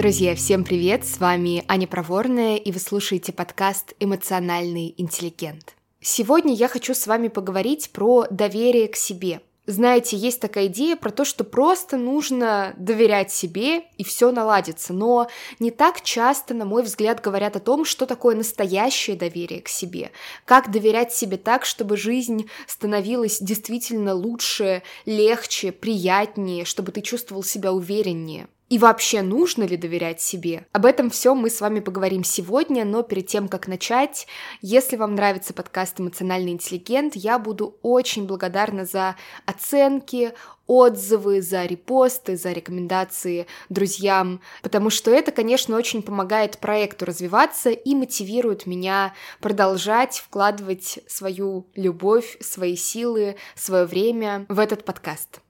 Друзья, всем привет! С вами Аня Проворная, и вы слушаете подкаст «Эмоциональный интеллигент». Сегодня я хочу с вами поговорить про доверие к себе. Знаете, есть такая идея про то, что просто нужно доверять себе и все наладится, но не так часто, на мой взгляд, говорят о том, что такое настоящее доверие к себе, как доверять себе так, чтобы жизнь становилась действительно лучше, легче, приятнее, чтобы ты чувствовал себя увереннее. И вообще, нужно ли доверять себе? Об этом все мы с вами поговорим сегодня, но перед тем, как начать, если вам нравится подкаст «Эмоциональный интеллигент», я буду очень благодарна за оценки, отзывы, за репосты, за рекомендации друзьям, потому что это, конечно, очень помогает проекту развиваться и мотивирует меня продолжать вкладывать свою любовь, свои силы, свое время в этот подкаст.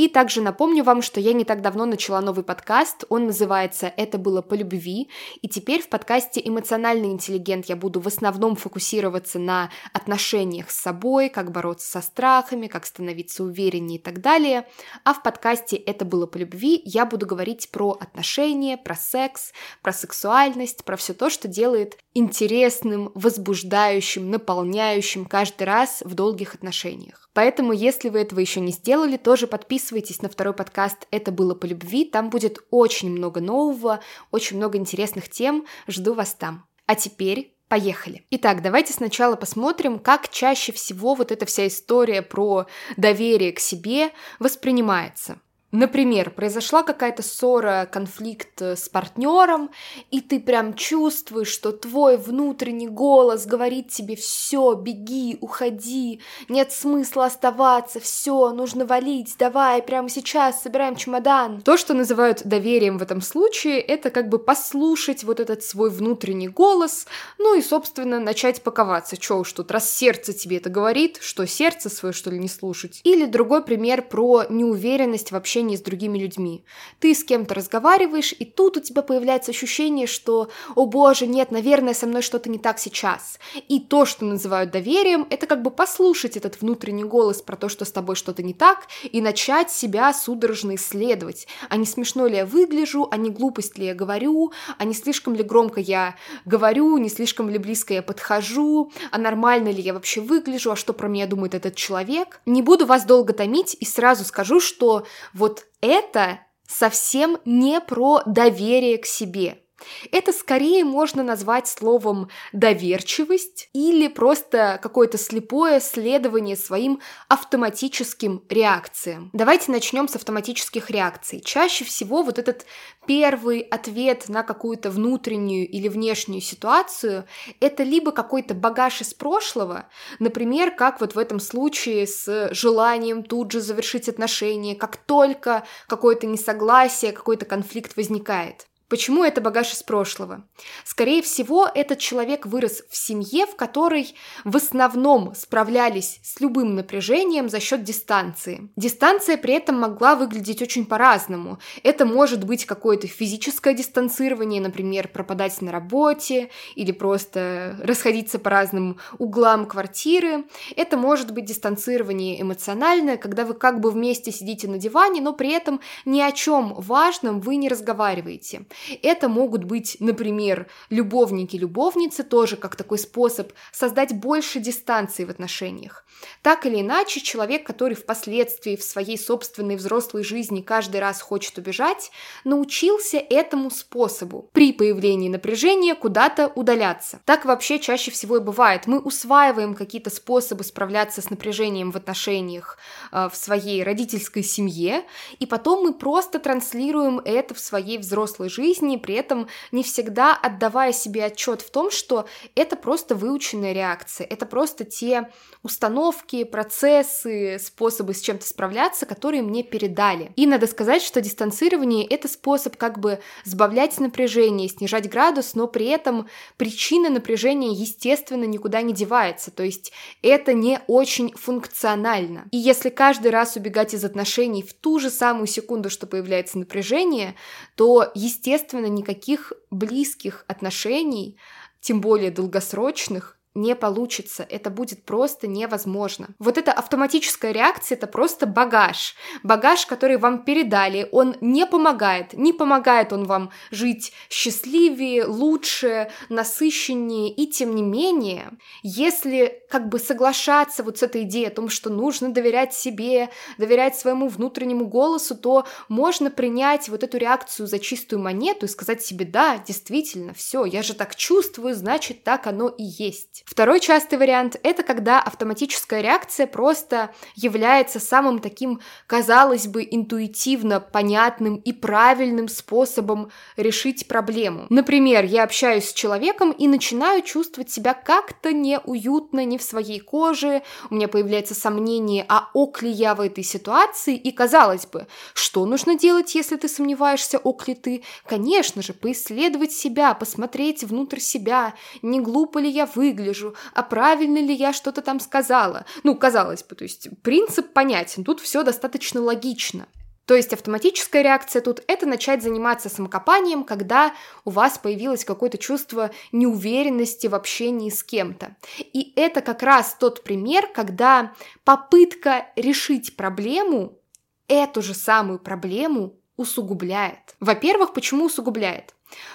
И также напомню вам, что я не так давно начала новый подкаст, он называется «Это было по любви», и теперь в подкасте «Эмоциональный интеллигент» я буду в основном фокусироваться на отношениях с собой, как бороться со страхами, как становиться увереннее и так далее, а в подкасте «Это было по любви» я буду говорить про отношения, про секс, про сексуальность, про все то, что делает интересным, возбуждающим, наполняющим каждый раз в долгих отношениях. Поэтому, если вы этого еще не сделали, тоже подписывайтесь на второй подкаст «Это было по любви». Там будет очень много нового, очень много интересных тем. Жду вас там. А теперь Поехали. Итак, давайте сначала посмотрим, как чаще всего вот эта вся история про доверие к себе воспринимается. Например, произошла какая-то ссора, конфликт э, с партнером, и ты прям чувствуешь, что твой внутренний голос говорит тебе все, беги, уходи, нет смысла оставаться, все, нужно валить, давай, прямо сейчас собираем чемодан. То, что называют доверием в этом случае, это как бы послушать вот этот свой внутренний голос, ну и, собственно, начать паковаться. Че уж тут, раз сердце тебе это говорит, что сердце свое, что ли, не слушать? Или другой пример про неуверенность вообще общении с другими людьми. Ты с кем-то разговариваешь, и тут у тебя появляется ощущение, что «О боже, нет, наверное, со мной что-то не так сейчас». И то, что называют доверием, это как бы послушать этот внутренний голос про то, что с тобой что-то не так, и начать себя судорожно исследовать. А не смешно ли я выгляжу, а не глупость ли я говорю, а не слишком ли громко я говорю, не слишком ли близко я подхожу, а нормально ли я вообще выгляжу, а что про меня думает этот человек. Не буду вас долго томить и сразу скажу, что вот вот это совсем не про доверие к себе. Это скорее можно назвать словом доверчивость или просто какое-то слепое следование своим автоматическим реакциям. Давайте начнем с автоматических реакций. Чаще всего вот этот первый ответ на какую-то внутреннюю или внешнюю ситуацию – это либо какой-то багаж из прошлого, например, как вот в этом случае с желанием тут же завершить отношения, как только какое-то несогласие, какой-то конфликт возникает. Почему это багаж из прошлого? Скорее всего, этот человек вырос в семье, в которой в основном справлялись с любым напряжением за счет дистанции. Дистанция при этом могла выглядеть очень по-разному. Это может быть какое-то физическое дистанцирование, например, пропадать на работе или просто расходиться по разным углам квартиры. Это может быть дистанцирование эмоциональное, когда вы как бы вместе сидите на диване, но при этом ни о чем важном вы не разговариваете. Это могут быть, например, любовники-любовницы, тоже как такой способ создать больше дистанции в отношениях. Так или иначе, человек, который впоследствии в своей собственной взрослой жизни каждый раз хочет убежать, научился этому способу при появлении напряжения куда-то удаляться. Так вообще чаще всего и бывает. Мы усваиваем какие-то способы справляться с напряжением в отношениях э, в своей родительской семье, и потом мы просто транслируем это в своей взрослой жизни жизни, при этом не всегда отдавая себе отчет в том, что это просто выученная реакция, это просто те установки, процессы, способы с чем-то справляться, которые мне передали. И надо сказать, что дистанцирование — это способ как бы сбавлять напряжение, снижать градус, но при этом причина напряжения, естественно, никуда не девается, то есть это не очень функционально. И если каждый раз убегать из отношений в ту же самую секунду, что появляется напряжение, то, естественно, никаких близких отношений, тем более долгосрочных, не получится, это будет просто невозможно. Вот эта автоматическая реакция это просто багаж. Багаж, который вам передали, он не помогает, не помогает он вам жить счастливее, лучше, насыщеннее, и тем не менее, если как бы соглашаться вот с этой идеей о том, что нужно доверять себе, доверять своему внутреннему голосу, то можно принять вот эту реакцию за чистую монету и сказать себе, да, действительно, все, я же так чувствую, значит, так оно и есть. Второй частый вариант – это когда автоматическая реакция просто является самым таким, казалось бы, интуитивно понятным и правильным способом решить проблему. Например, я общаюсь с человеком и начинаю чувствовать себя как-то неуютно, не в своей коже, у меня появляется сомнение, а ок ли я в этой ситуации, и казалось бы, что нужно делать, если ты сомневаешься, ок ли ты? Конечно же, поисследовать себя, посмотреть внутрь себя, не глупо ли я выгляжу, а правильно ли я что-то там сказала. Ну, казалось бы, то есть принцип понятен, тут все достаточно логично. То есть автоматическая реакция тут – это начать заниматься самокопанием, когда у вас появилось какое-то чувство неуверенности в общении с кем-то. И это как раз тот пример, когда попытка решить проблему эту же самую проблему усугубляет. Во-первых, почему усугубляет?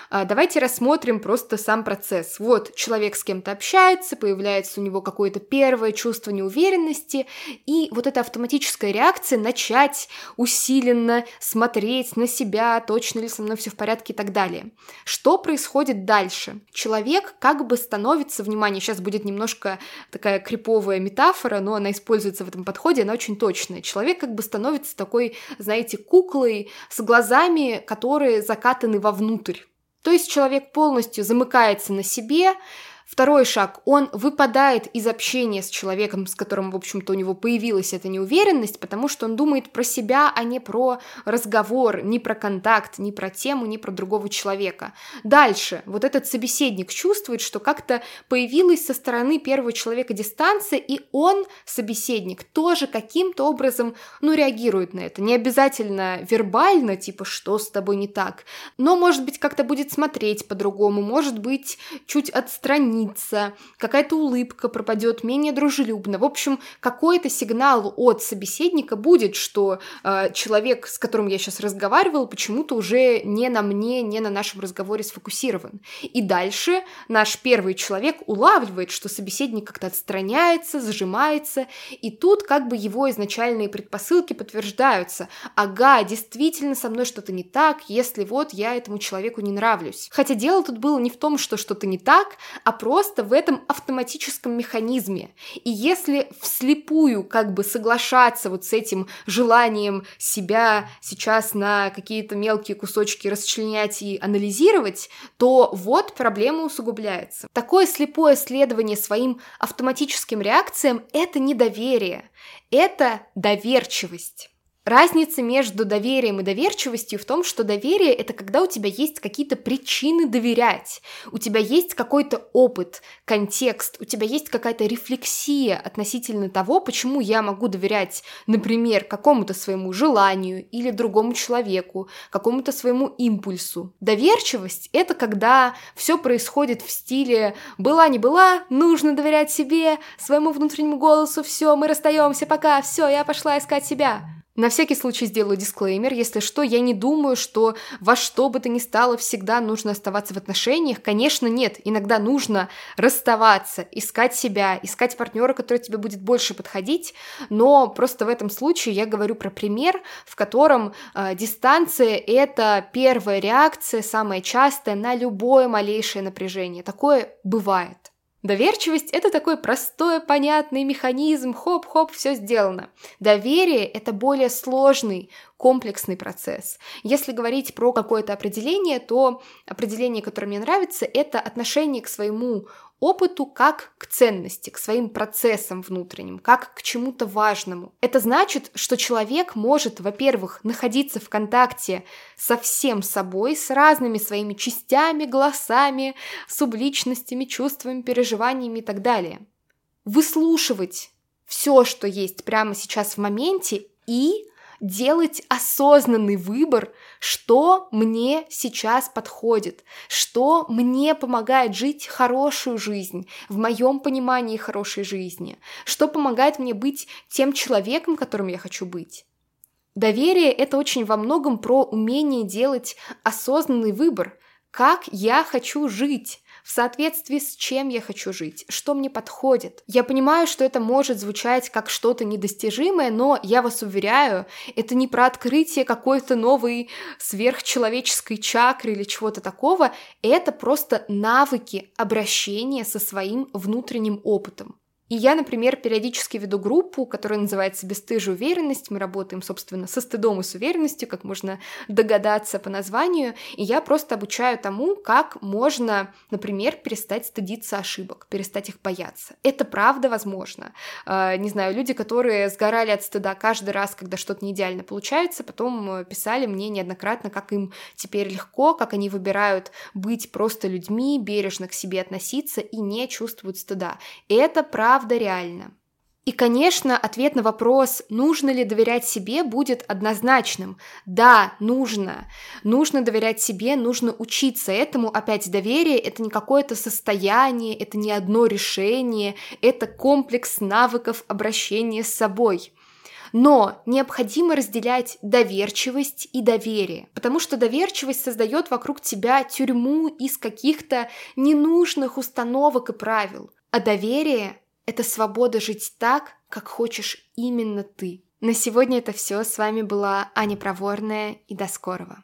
А, давайте рассмотрим просто сам процесс. Вот человек с кем-то общается, появляется у него какое-то первое чувство неуверенности, и вот эта автоматическая реакция начать усиленно смотреть на себя, точно ли со мной все в порядке и так далее. Что происходит дальше? Человек как бы становится, внимание, сейчас будет немножко такая криповая метафора, но она используется в этом подходе, она очень точная. Человек как бы становится такой, знаете, куклой с глазами, которые закатаны вовнутрь. То есть человек полностью замыкается на себе, Второй шаг, он выпадает из общения с человеком, с которым, в общем-то, у него появилась эта неуверенность, потому что он думает про себя, а не про разговор, не про контакт, не про тему, не про другого человека. Дальше, вот этот собеседник чувствует, что как-то появилась со стороны первого человека дистанция, и он, собеседник, тоже каким-то образом, ну, реагирует на это. Не обязательно вербально, типа, что с тобой не так, но, может быть, как-то будет смотреть по-другому, может быть, чуть отстранить отстранится, какая-то улыбка пропадет, менее дружелюбно. В общем, какой-то сигнал от собеседника будет, что э, человек, с которым я сейчас разговаривал, почему-то уже не на мне, не на нашем разговоре сфокусирован. И дальше наш первый человек улавливает, что собеседник как-то отстраняется, зажимается, и тут как бы его изначальные предпосылки подтверждаются. Ага, действительно со мной что-то не так, если вот я этому человеку не нравлюсь. Хотя дело тут было не в том, что что-то не так, а просто в этом автоматическом механизме. И если вслепую как бы соглашаться вот с этим желанием себя сейчас на какие-то мелкие кусочки расчленять и анализировать, то вот проблема усугубляется. Такое слепое следование своим автоматическим реакциям – это недоверие, это доверчивость. Разница между доверием и доверчивостью в том, что доверие – это когда у тебя есть какие-то причины доверять, у тебя есть какой-то опыт, контекст, у тебя есть какая-то рефлексия относительно того, почему я могу доверять, например, какому-то своему желанию или другому человеку, какому-то своему импульсу. Доверчивость – это когда все происходит в стиле «была не была, нужно доверять себе, своему внутреннему голосу, все, мы расстаемся, пока, все, я пошла искать себя». На всякий случай сделаю дисклеймер. Если что, я не думаю, что во что бы то ни стало всегда нужно оставаться в отношениях. Конечно, нет. Иногда нужно расставаться, искать себя, искать партнера, который тебе будет больше подходить. Но просто в этом случае я говорю про пример, в котором э, дистанция — это первая реакция, самая частая на любое малейшее напряжение. Такое бывает. Доверчивость – это такой простой, понятный механизм, хоп-хоп, все сделано. Доверие – это более сложный, комплексный процесс. Если говорить про какое-то определение, то определение, которое мне нравится, это отношение к своему опыту как к ценности, к своим процессам внутренним, как к чему-то важному. Это значит, что человек может, во-первых, находиться в контакте со всем собой, с разными своими частями, голосами, субличностями, чувствами, переживаниями и так далее. Выслушивать все, что есть прямо сейчас в моменте и делать осознанный выбор, что мне сейчас подходит, что мне помогает жить хорошую жизнь, в моем понимании хорошей жизни, что помогает мне быть тем человеком, которым я хочу быть. Доверие — это очень во многом про умение делать осознанный выбор, как я хочу жить, в соответствии с чем я хочу жить, что мне подходит. Я понимаю, что это может звучать как что-то недостижимое, но я вас уверяю, это не про открытие какой-то новой сверхчеловеческой чакры или чего-то такого, это просто навыки обращения со своим внутренним опытом. И я, например, периодически веду группу, которая называется «Бестыжая уверенность». Мы работаем, собственно, со стыдом и с уверенностью, как можно догадаться по названию. И я просто обучаю тому, как можно, например, перестать стыдиться ошибок, перестать их бояться. Это правда возможно. А, не знаю, люди, которые сгорали от стыда каждый раз, когда что-то не идеально получается, потом э, писали мне неоднократно, как им теперь легко, как они выбирают быть просто людьми, бережно к себе относиться и не чувствуют стыда. Это правда правда реально. И, конечно, ответ на вопрос, нужно ли доверять себе, будет однозначным. Да, нужно. Нужно доверять себе, нужно учиться этому. Опять доверие — это не какое-то состояние, это не одно решение, это комплекс навыков обращения с собой. Но необходимо разделять доверчивость и доверие, потому что доверчивость создает вокруг тебя тюрьму из каких-то ненужных установок и правил, а доверие это свобода жить так, как хочешь именно ты. На сегодня это все. С вами была Аня Проворная и до скорого.